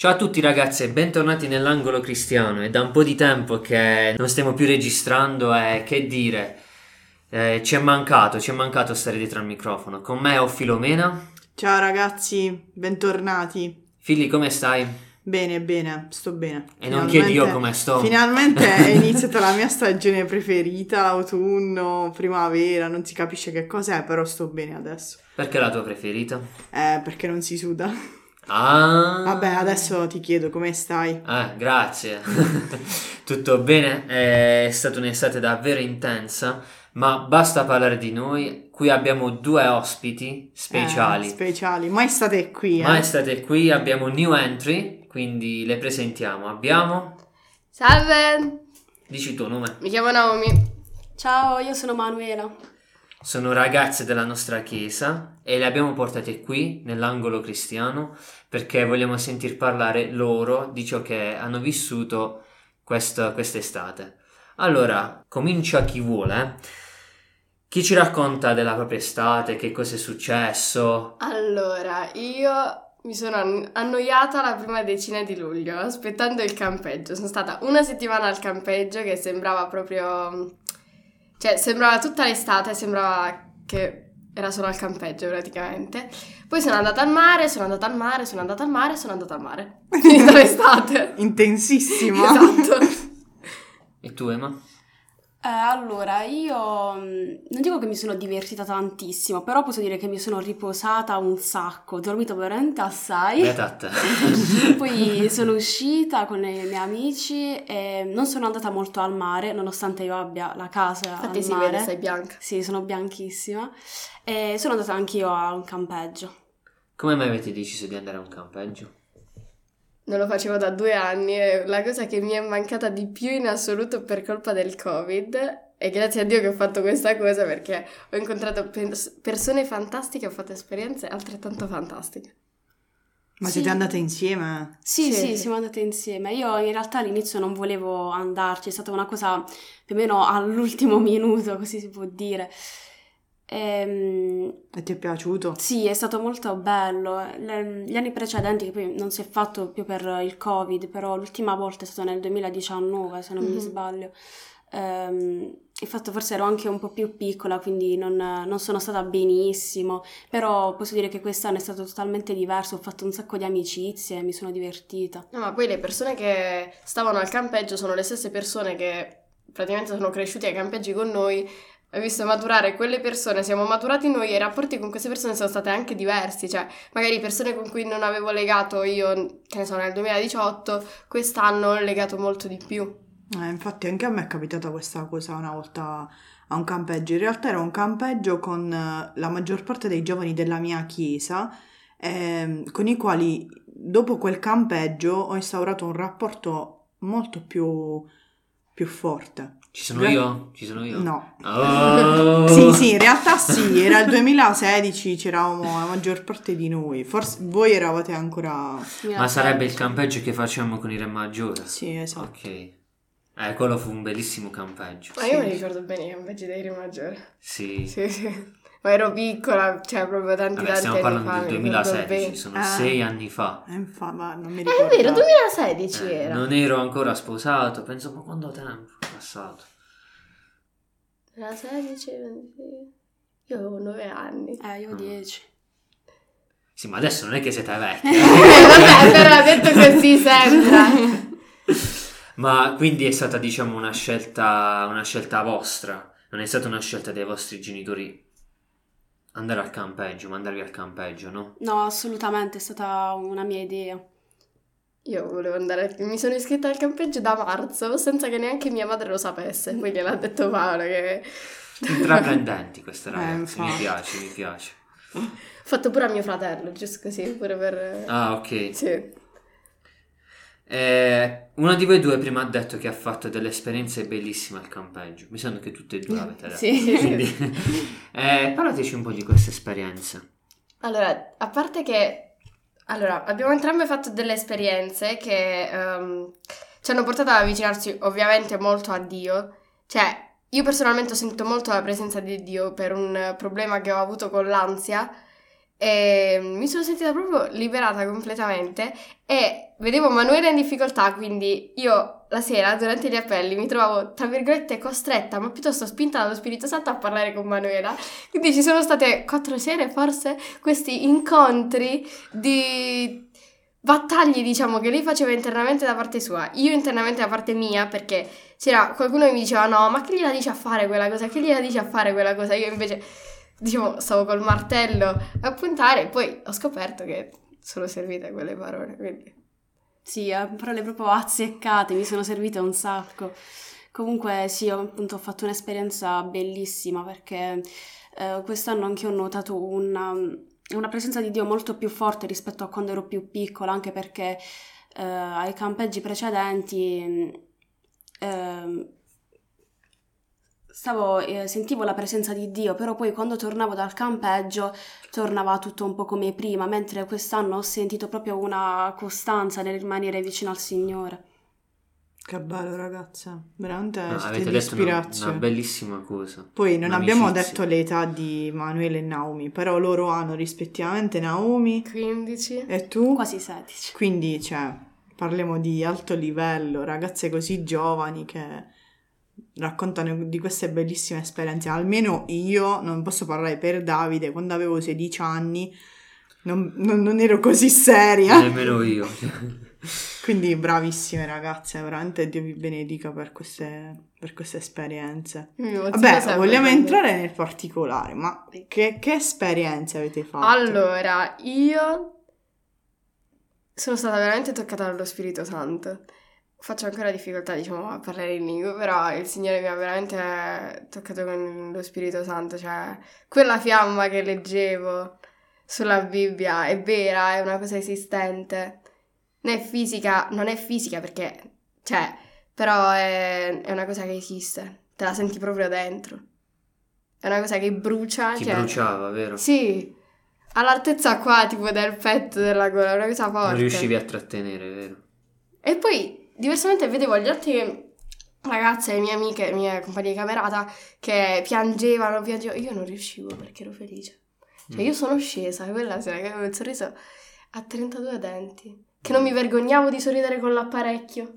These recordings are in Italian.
Ciao a tutti ragazzi e bentornati nell'angolo cristiano. È da un po' di tempo che non stiamo più registrando e che dire, eh, ci è mancato, ci è mancato stare dietro al microfono. Con me ho Filomena. Ciao ragazzi, bentornati. Fili, come stai? Bene, bene, sto bene. E non chiedi io come sto. Finalmente è iniziata la mia stagione preferita, l'autunno, primavera, non si capisce che cos'è, però sto bene adesso. Perché la tua preferita? Eh, perché non si suda. Ah. Vabbè, adesso ti chiedo come stai. Ah, grazie. Tutto bene? È stata un'estate davvero intensa, ma basta parlare di noi. Qui abbiamo due ospiti speciali. Eh, speciali, mai state qui. Eh? Mai state qui, abbiamo new entry, quindi le presentiamo. Abbiamo... Salve, Dici il tuo nome. mi chiamo Naomi. Ciao, io sono Manuela. Sono ragazze della nostra chiesa e le abbiamo portate qui nell'angolo cristiano perché vogliamo sentir parlare loro di ciò che hanno vissuto questa, quest'estate. Allora, comincia chi vuole. eh. Chi ci racconta della propria estate, che cosa è successo? Allora, io mi sono an- annoiata la prima decina di luglio aspettando il campeggio. Sono stata una settimana al campeggio che sembrava proprio... cioè sembrava tutta l'estate, sembrava che era solo al campeggio praticamente. Poi sono andata al mare, sono andata al mare, sono andata al mare, sono andata al mare. Finita l'estate. Intensissima. esatto. E tu, Emma? Eh, allora, io mm, non dico che mi sono divertita tantissimo, però posso dire che mi sono riposata un sacco, ho dormito veramente assai. Beata. Poi sono uscita con i miei amici e non sono andata molto al mare, nonostante io abbia la casa Infatti al si mare. vede, sei bianca. Sì, sono bianchissima. E sono andata anch'io a un campeggio. Come mai avete deciso di andare a un campeggio? Non lo facevo da due anni e la cosa che mi è mancata di più in assoluto per colpa del Covid e grazie a Dio che ho fatto questa cosa perché ho incontrato pers- persone fantastiche, ho fatto esperienze altrettanto fantastiche. Ma Sì. siete andate insieme? Sì, Sì, sì, sì. siamo andate insieme. Io in realtà all'inizio non volevo andarci, è stata una cosa più o meno all'ultimo minuto, così si può dire. Ehm, E ti è piaciuto? sì, è stato molto bello. Le- gli anni precedenti, che poi non si è fatto più per il Covid, però l'ultima volta è stato nel 2019, se non mi Mhm. sbaglio. Ehm, infatti forse ero anche un po' più piccola, quindi non, non sono stata benissimo, però posso dire che quest'anno è stato totalmente diverso, ho fatto un sacco di amicizie, mi sono divertita. No, ma poi le persone che stavano al campeggio sono le stesse persone che praticamente sono cresciute ai campeggi con noi. Ho visto maturare quelle persone, siamo maturati noi e i rapporti con queste persone sono stati anche diversi, cioè magari persone con cui non avevo legato io, che ne so, nel 2018, quest'anno ho legato molto di più. Eh, infatti anche a me è capitata questa cosa una volta a un campeggio. In realtà era un campeggio con eh, la maggior parte dei giovani della mia chiesa, ehm, con i quali dopo quel campeggio ho instaurato un rapporto molto più, più forte. Ci sono io? Ci sono io? No. Oh. Sì, sì, in realtà sì, era il 2016, c'eravamo la maggior parte di noi. Forse voi eravate ancora... Ma sarebbe il campeggio che facciamo con i Re Maggiore? Sì, esatto. Ok. Eh, quello fu un bellissimo campeggio. Ma io mi ricordo bene i campeggi dei Rio Maggiore. Sì. Sì, sì. Ma ero piccola, cioè proprio tanti Vabbè, tanti stiamo anni parlando fa, del mi ricordo 2016, bene. sono Ah. sei anni fa. Eh, infa- ma non mi Eh, ricordo. è vero, 2016 Eh, era. non ero ancora sposato, penso, ma quando tempo passato? Era 16, 20... Io avevo 9 anni. Eh, io ho 10. Sì, ma adesso non è che siete vecchi. Eh, vabbè, però detto così sembra. ma quindi è stata, diciamo, una scelta, una scelta vostra. Non è stata una scelta dei vostri genitori andare al campeggio, mandarvi al campeggio, no? No, assolutamente, è stata una mia idea. Io volevo andare, mi sono iscritta al campeggio da marzo senza che neanche mia madre lo sapesse. Poi gliel'ha detto Paola che... Intraprendenti queste Eh, ragazze, mi infatti. piace, mi piace. Fatto pure a mio fratello, giusto così, pure per... Ah, ok. Sì. Eh, una di voi due prima ha detto che ha fatto delle esperienze bellissime al campeggio. Mi sembra che tutte e due l'avete detto. Sì. Quindi, eh, parlateci un po' di queste esperienze. Allora, a parte che... Allora, abbiamo entrambe fatto delle esperienze che ehm, ci hanno portato ad avvicinarci ovviamente molto a Dio. Cioè, io personalmente ho sentito molto la presenza di Dio per un problema che ho avuto con l'ansia e mi sono sentita proprio liberata completamente e vedevo Manuela in difficoltà, quindi io la sera durante gli appelli mi trovavo tra virgolette costretta, ma piuttosto spinta dallo Spirito Santo a parlare con Manuela. Quindi ci sono state quattro sere forse questi incontri di battaglie, diciamo, che lei faceva internamente da parte sua, io internamente da parte mia, perché c'era qualcuno che mi diceva no, ma che gliela dice a fare quella cosa, che gliela dice a fare quella cosa, io invece diciamo, stavo col martello a puntare e poi ho scoperto che sono servite quelle parole, quindi... Sì, eh, parole proprio azzeccate, mi sono servite un sacco. Comunque sì, ho, appunto ho fatto un'esperienza bellissima perché eh, quest'anno anche ho notato una, una, presenza di Dio molto più forte rispetto a quando ero più piccola, anche perché eh, ai campeggi precedenti eh, stavo, eh, sentivo la presenza di Dio, però poi quando tornavo dal campeggio tornava tutto un po' come prima, mentre quest'anno ho sentito proprio una costanza nel rimanere vicino al Signore. Che bello ragazza, veramente No, siete una, una bellissima cosa. Poi non abbiamo Un'amicizia. detto l'età di Manuele e Naomi, però loro hanno rispettivamente Naomi 15. e tu? Quasi 16. Quindi, cioè, parliamo di alto livello, ragazze così giovani che raccontano di queste bellissime esperienze. Almeno io non posso parlare per Davide, quando avevo 16 anni non, non- non ero così seria. Nemmeno io. Quindi bravissime ragazze, veramente Dio vi benedica per queste, per queste esperienze. Emoziona Vabbè, vogliamo quando- entrare nel particolare, ma che, che esperienze avete fatto? Allora, io sono stata veramente toccata dallo Spirito Santo. Faccio ancora difficoltà, diciamo, a parlare in lingua, però il Signore mi ha veramente toccato con lo Spirito Santo, cioè quella fiamma che leggevo sulla Bibbia è vera, è una cosa esistente. Non è fisica, non è fisica perché, cioè, però è, è una cosa che esiste, te la senti proprio dentro. È una cosa che brucia, Ti cioè... bruciava, vero? Sì, all'altezza qua, tipo del petto della gola, una cosa forte. Non riuscivi a trattenere, vero? E poi, diversamente, vedevo gli altri ragazze, le mie amiche, le mie compagne di camerata, che piangevano, piangevano. Io non riuscivo perché ero felice. Cioè, Mm. io sono scesa quella sera che avevo il sorriso a 32 denti. Che non mi vergognavo di sorridere con l'apparecchio.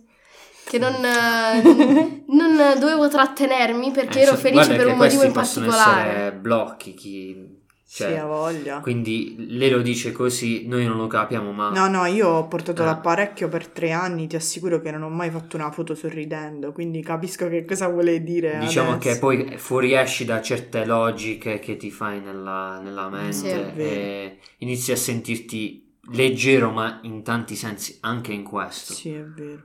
Che non, non dovevo trattenermi perché Eh, ero felice per un motivo in possono particolare. essere blocchi, chi... sì, cioè, ha voglia. quindi lei lo dice così, noi non lo capiamo, ma No, no, io ho portato Ah. l'apparecchio per tre anni, ti assicuro che non ho mai fatto una foto sorridendo, quindi capisco che cosa vuole dire diciamo adesso. che poi fuoriesci da certe logiche che ti fai nella, nella mente Sì, e inizi a sentirti leggero, ma in tanti sensi anche in questo. Sì, è vero.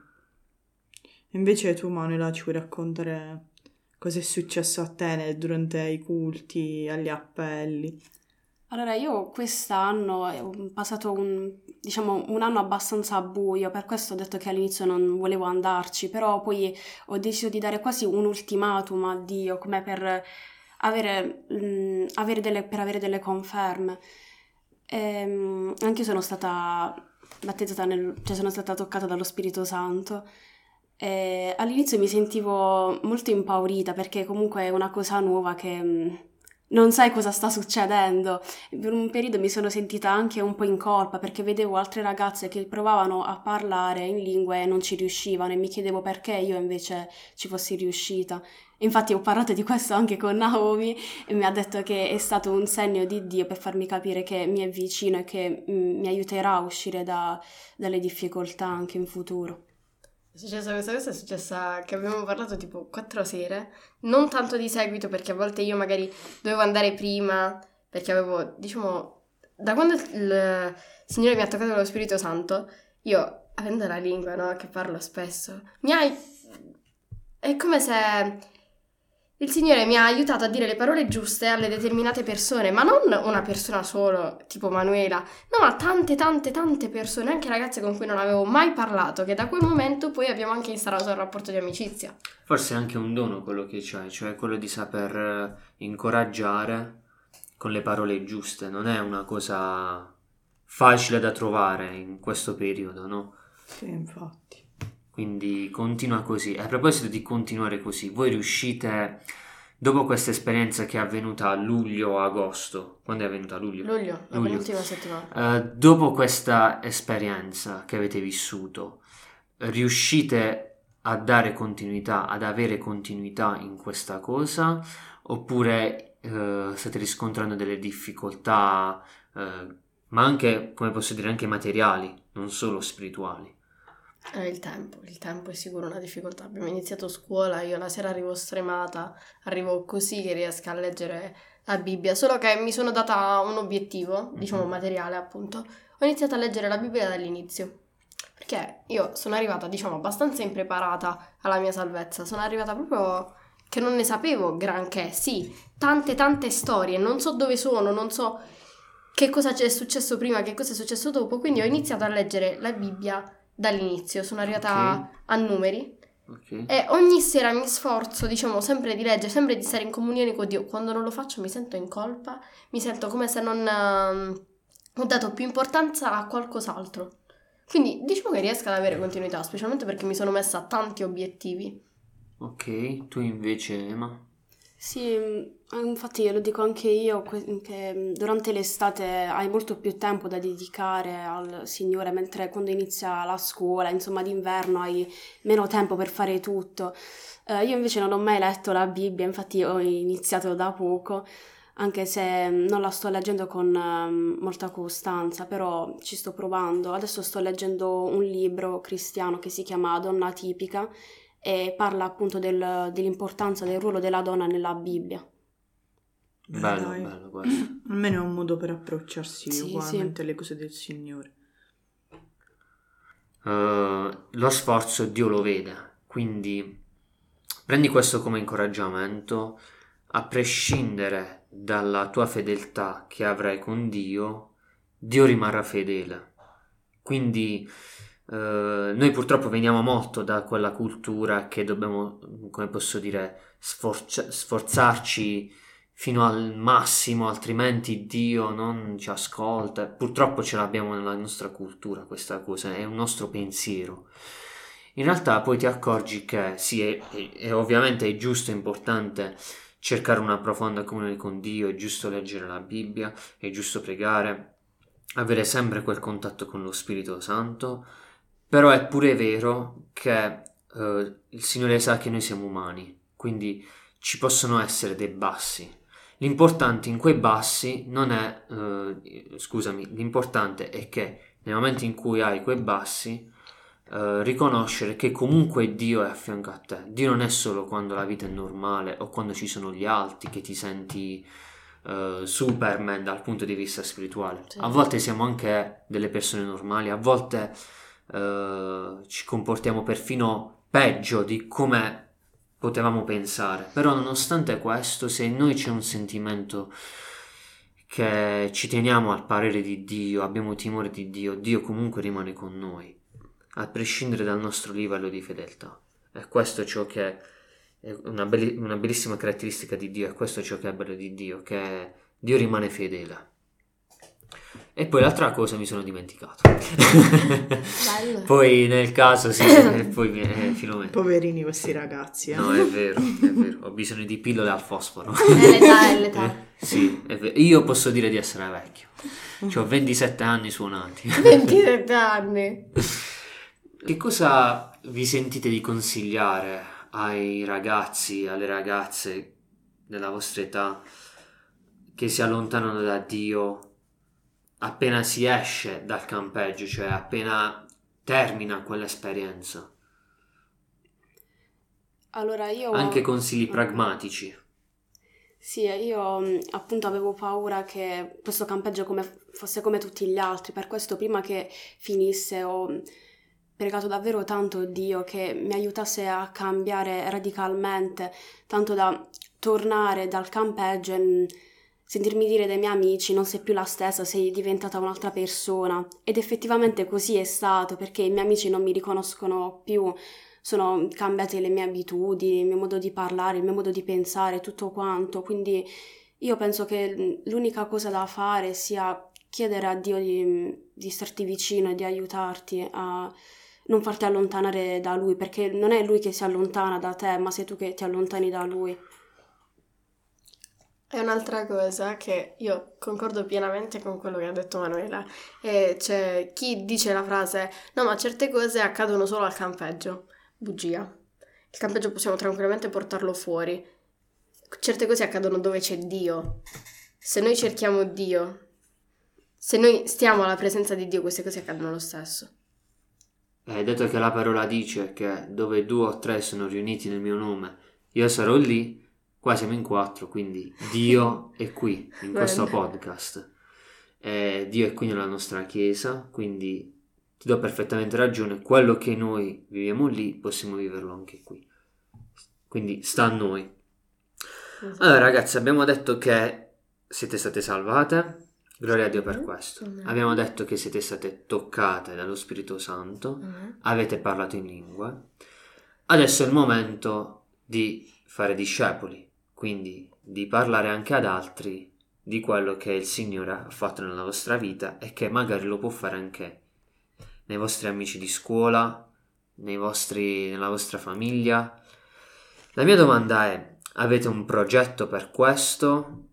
Invece tu, Manuela, ci vuoi raccontare cosa è successo a te durante i culti, agli appelli? Allora, io quest'anno ho passato un, diciamo, un anno abbastanza buio, per questo ho detto che all'inizio non volevo andarci, però poi ho deciso di dare quasi un ultimatum a Dio, come per avere, mm, avere delle, per avere delle conferme. Ehm, anche io sono stata battezzata nel, cioè sono stata toccata dallo Spirito Santo. E all'inizio mi sentivo molto impaurita perché comunque è una cosa nuova che mm, non sai cosa sta succedendo. Per un periodo mi sono sentita anche un po' in colpa perché vedevo altre ragazze che provavano a parlare in lingue e non ci riuscivano e mi chiedevo perché io invece ci fossi riuscita. Infatti ho parlato di questo anche con Naomi e mi ha detto che è stato un segno di Dio per farmi capire che mi è vicino e che mm, mi aiuterà a uscire da- dalle difficoltà anche in futuro. È successa questa cosa, è successa che abbiamo parlato tipo quattro sere, non tanto di seguito perché a volte io magari dovevo andare prima perché avevo, diciamo, da quando il Signore mi ha toccato lo Spirito Santo, io, avendo la lingua, no, che parlo spesso, mi ha... è come se il Signore mi ha aiutato a dire le parole giuste alle determinate persone, ma non una persona solo, tipo Manuela, No, ma tante, tante, tante persone, anche ragazze con cui non avevo mai parlato, che da quel momento poi abbiamo anche instaurato un rapporto di amicizia. Forse è anche un dono quello che c'hai, cioè quello di saper eh, incoraggiare con le parole giuste. Non è una cosa facile da trovare in questo periodo, no? Sì, infatti. Quindi continua così. A proposito di continuare così, voi riuscite, dopo questa esperienza che è avvenuta a luglio o agosto, quando è avvenuta a luglio? Luglio, Luglio. penultima settimana. Eh, dopo questa esperienza che avete vissuto, riuscite a dare continuità, ad avere continuità in questa cosa, oppure eh, state riscontrando delle difficoltà, eh, ma anche, come posso dire, anche materiali, non solo spirituali? Eh, il tempo, il tempo è sicuro una difficoltà. Abbiamo iniziato scuola, io la sera arrivo stremata, arrivo così che riesco a leggere la Bibbia, solo che mi sono data un obiettivo, diciamo Mhm. materiale appunto. Ho iniziato a leggere la Bibbia dall'inizio, perché io sono arrivata, diciamo, abbastanza impreparata alla mia salvezza, sono arrivata proprio che non ne sapevo granché, sì, tante tante storie, non so dove sono, non so che cosa c'è successo prima, che cosa è successo dopo, quindi ho iniziato a leggere la Bibbia dall'inizio, sono arrivata Ok. a numeri Ok? e ogni sera mi sforzo, diciamo, sempre di leggere, sempre di stare in comunione con Dio. Quando non lo faccio mi sento in colpa, mi sento come se non ehm, ho dato più importanza a qualcos'altro. Quindi diciamo che riesco ad avere continuità, specialmente perché mi sono messa tanti obiettivi. Ok, tu invece, Emma? Sì, infatti lo dico anche io, che mm, durante l'estate hai molto più tempo da dedicare al Signore, mentre quando inizia la scuola, insomma d'inverno, hai meno tempo per fare tutto. Eh, io invece non ho mai letto la Bibbia, infatti ho iniziato da poco, anche se mm, non la sto leggendo con ehm, molta costanza, però ci sto provando. Adesso sto leggendo un libro cristiano che si chiama Donna tipica e parla appunto del- dell'importanza del ruolo della donna nella Bibbia. Eh, Bello, dai. bello questo. Almeno è un modo per approcciarsi Sì, ugualmente alle cose del Signore. Eh, lo sforzo Dio lo vede, quindi prendi questo come incoraggiamento, a prescindere dalla tua fedeltà che avrai con Dio, Dio rimarrà fedele. Quindi eh, noi purtroppo veniamo molto da quella cultura che dobbiamo, come posso dire, sforza- sforzarci fino al massimo, altrimenti Dio non ci ascolta. Purtroppo ce l'abbiamo nella nostra cultura questa cosa, è un nostro pensiero. In realtà poi ti accorgi che sì, è, è- è ovviamente è giusto, è importante cercare una profonda comunione con Dio, è giusto leggere la Bibbia, è giusto pregare, avere sempre quel contatto con lo Spirito Santo, però è pure vero che eh, il Signore sa che noi siamo umani, quindi ci possono essere dei bassi. L'importante in quei bassi non è, eh, scusami, l'importante è che nel momento in cui hai quei bassi, eh, riconoscere che comunque Dio è a fianco a te. Dio non è solo quando la vita è normale o quando ci sono gli alti che ti senti eh, Superman dal punto di vista spirituale. Sì. A volte siamo anche delle persone normali, a volte eh, ci comportiamo perfino peggio di come potevamo pensare. Però nonostante questo, se in noi c'è un sentimento che ci teniamo al parere di Dio, abbiamo timore di Dio, Dio comunque rimane con noi, a prescindere dal nostro livello di fedeltà. E questo è ciò che è una, belli- una bellissima caratteristica di Dio, e questo è ciò che è bello di Dio, che Dio rimane fedele. E poi l'altra cosa mi sono dimenticato. Bello. poi nel caso sì, poi mi- eh, Filomena. Poverini questi ragazzi, eh. No, è vero, è vero, ho bisogno di pillole al fosforo. È l'età, è l'età. Eh, sì, è vero. Io posso dire di essere vecchio. Ho 27 anni suonati. 27 anni. Che cosa vi sentite di consigliare ai ragazzi, alle ragazze della vostra età che si allontanano da Dio appena si esce dal campeggio, cioè appena termina quell'esperienza? Allora io... Anche consigli pragmatici. Sì, io mh, appunto avevo paura che questo campeggio come- fosse come tutti gli altri, per questo prima che finisse ho mh, pregato davvero tanto Dio che mi aiutasse a cambiare radicalmente, tanto da tornare dal campeggio e mh, sentirmi dire dai miei amici non sei più la stessa, sei diventata un'altra persona. Ed effettivamente così è stato, perché i miei amici non mi riconoscono più, sono cambiate le mie abitudini, il mio modo di parlare, il mio modo di pensare, tutto quanto. Quindi io penso che l'unica cosa da fare sia chiedere a Dio di, di starti vicino e di aiutarti a non farti allontanare da Lui, perché non è Lui che si allontana da te, ma sei tu che ti allontani da Lui. È un'altra cosa che io concordo pienamente con quello che ha detto Manuela. E c'è chi dice la frase: No, ma certe cose accadono solo al campeggio. Bugia. Il campeggio possiamo tranquillamente portarlo fuori. Certe cose accadono dove c'è Dio. Se noi cerchiamo Dio, se noi stiamo alla presenza di Dio, queste cose accadono lo stesso. Hai detto che la parola dice che dove due o tre sono riuniti nel mio nome, io sarò lì. Qua siamo in quattro, quindi Dio è qui in questo podcast. Eh, Dio è qui nella nostra chiesa, quindi ti do perfettamente ragione. Quello che noi viviamo lì possiamo viverlo anche qui. Quindi sta a noi. Allora, ragazzi, abbiamo detto che siete state salvate. Gloria a Dio per questo. Abbiamo detto che siete state toccate dallo Spirito Santo. Avete parlato in lingue. Adesso è il momento di fare discepoli, quindi di parlare anche ad altri di quello che il Signore ha fatto nella vostra vita e che magari lo può fare anche nei vostri amici di scuola, vostri, nella vostra famiglia. La mia domanda è, avete un progetto per questo?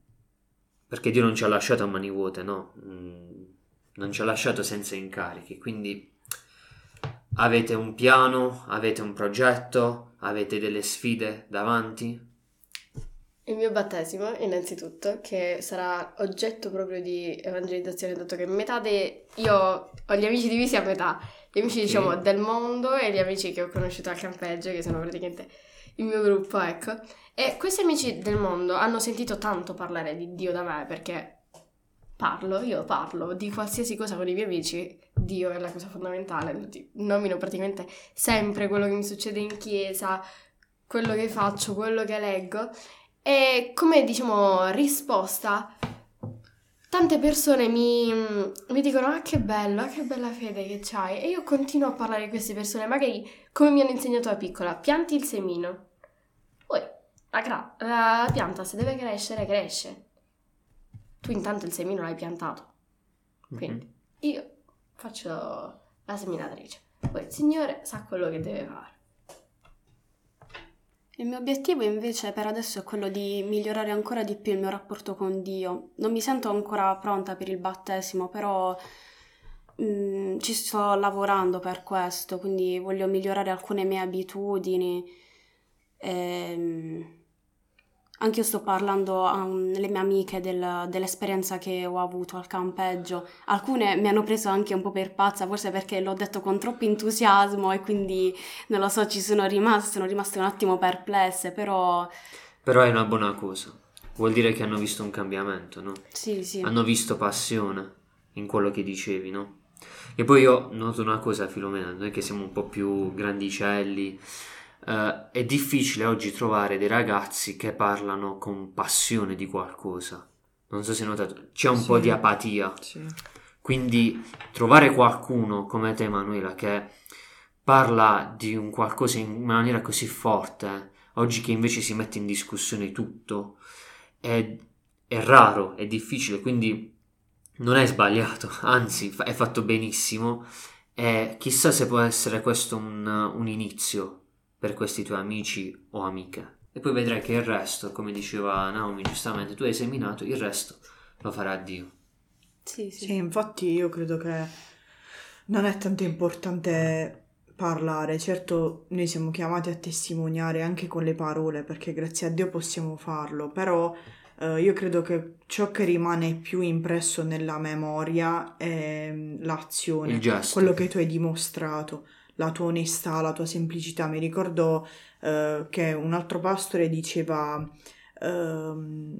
Perché Dio non ci ha lasciato a mani vuote, no? Mm, Non ci ha lasciato senza incarichi, quindi avete un piano, avete un progetto, avete delle sfide davanti? Il mio battesimo, innanzitutto, che sarà oggetto proprio di evangelizzazione, dato che metà dei... Io ho gli amici divisi a metà, gli amici Sì. diciamo del mondo e gli amici che ho conosciuto al campeggio, che sono praticamente il mio gruppo, ecco. E questi amici del mondo hanno sentito tanto parlare di Dio da me, perché parlo, io parlo di qualsiasi cosa con i miei amici, Dio è la cosa fondamentale, nomino praticamente sempre quello che mi succede in chiesa, quello che faccio, quello che leggo. E come diciamo risposta, tante persone mi, mi dicono: Ah, che bello, ah, che bella fede che c'hai. E io continuo a parlare di queste persone, magari come mi hanno insegnato da piccola: pianti il semino. Poi la, gra- la pianta, se deve crescere, cresce. Tu intanto il semino l'hai piantato. Quindi io faccio la seminatrice. Poi il Signore sa quello che deve fare. Il mio obiettivo invece per adesso è quello di migliorare ancora di più il mio rapporto con Dio. Non mi sento ancora pronta per il battesimo, però mm, ci sto lavorando per questo, quindi voglio migliorare alcune mie abitudini. Ehm, anche io sto parlando alle mie amiche del- dell'esperienza che ho avuto al campeggio. Alcune mi hanno preso anche un po' per pazza, forse perché l'ho detto con troppo entusiasmo e quindi non lo so, ci sono rimaste, sono rimaste un attimo perplesse, però Però è una buona cosa. Vuol dire che hanno visto un cambiamento, no? sì, sì. Hanno visto passione in quello che dicevi, no? E poi io noto una cosa, Filomena, noi che siamo un po' più grandicelli, eh, è difficile oggi trovare dei ragazzi che parlano con passione di qualcosa. Non so se hai notato, c'è un Sì. po' di apatia. Sì. Quindi trovare qualcuno come te, Emanuela, che parla di un qualcosa in maniera così forte, oggi che invece si mette in discussione tutto, è, è raro, è difficile, quindi non è sbagliato, anzi è fatto benissimo e chissà se può essere questo un, un inizio per questi tuoi amici o amiche. E poi vedrai che il resto, come diceva Naomi giustamente, tu hai seminato, il resto lo farà Dio. Sì, sì. Sì, infatti io credo che non è tanto importante parlare, certo noi siamo chiamati a testimoniare anche con le parole perché grazie a Dio possiamo farlo, però eh, io credo che ciò che rimane più impresso nella memoria è mm, l'azione, quello che tu hai dimostrato, la tua onestà, la tua semplicità. Mi ricordo eh, che un altro pastore diceva ehm,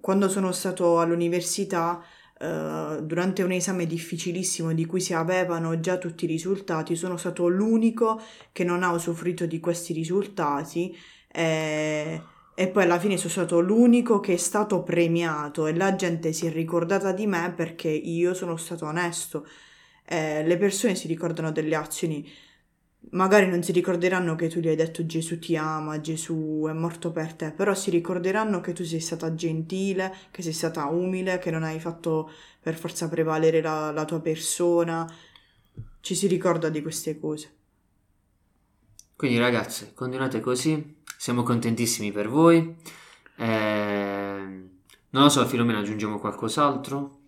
quando sono stato all'università eh, durante un esame difficilissimo di cui si avevano già tutti i risultati, sono stato l'unico che non ha usufruito di questi risultati e, e poi alla fine sono stato l'unico che è stato premiato e la gente si è ricordata di me perché io sono stato onesto. Eh, le persone si ricordano delle azioni, magari non si ricorderanno che tu gli hai detto Gesù ti ama, Gesù è morto per te, però si ricorderanno che tu sei stata gentile, che sei stata umile, che non hai fatto per forza prevalere la, la tua persona. Ci si ricorda di queste cose. Quindi ragazzi, continuate così, siamo contentissimi per voi. Ehm, Non lo so, Filomena, aggiungiamo qualcos'altro?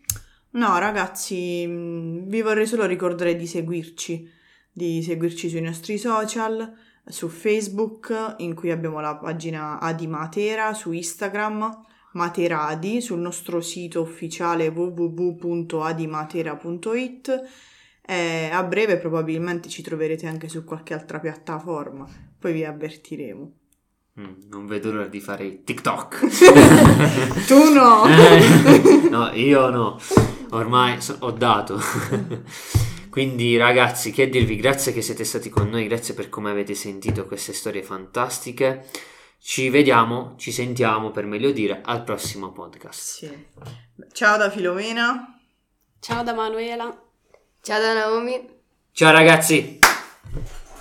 No, ragazzi, mh, vi vorrei solo ricordare di seguirci, di seguirci sui nostri social, su Facebook, in cui abbiamo la pagina Adi Matera, su Instagram, Materadi, sul nostro sito ufficiale www.adimatera.it e a breve probabilmente ci troverete anche su qualche altra piattaforma, poi vi avvertiremo. Mm, non vedo l'ora di fare TikTok. Tu no! No, io no. Ormai so- ho dato. Quindi ragazzi, che dirvi, grazie che siete stati con noi, grazie per come avete sentito queste storie fantastiche. Ci vediamo, ci sentiamo per meglio dire al prossimo podcast. Sì. Ciao da Filomena. Ciao da Manuela. Ciao da Naomi. Ciao ragazzi!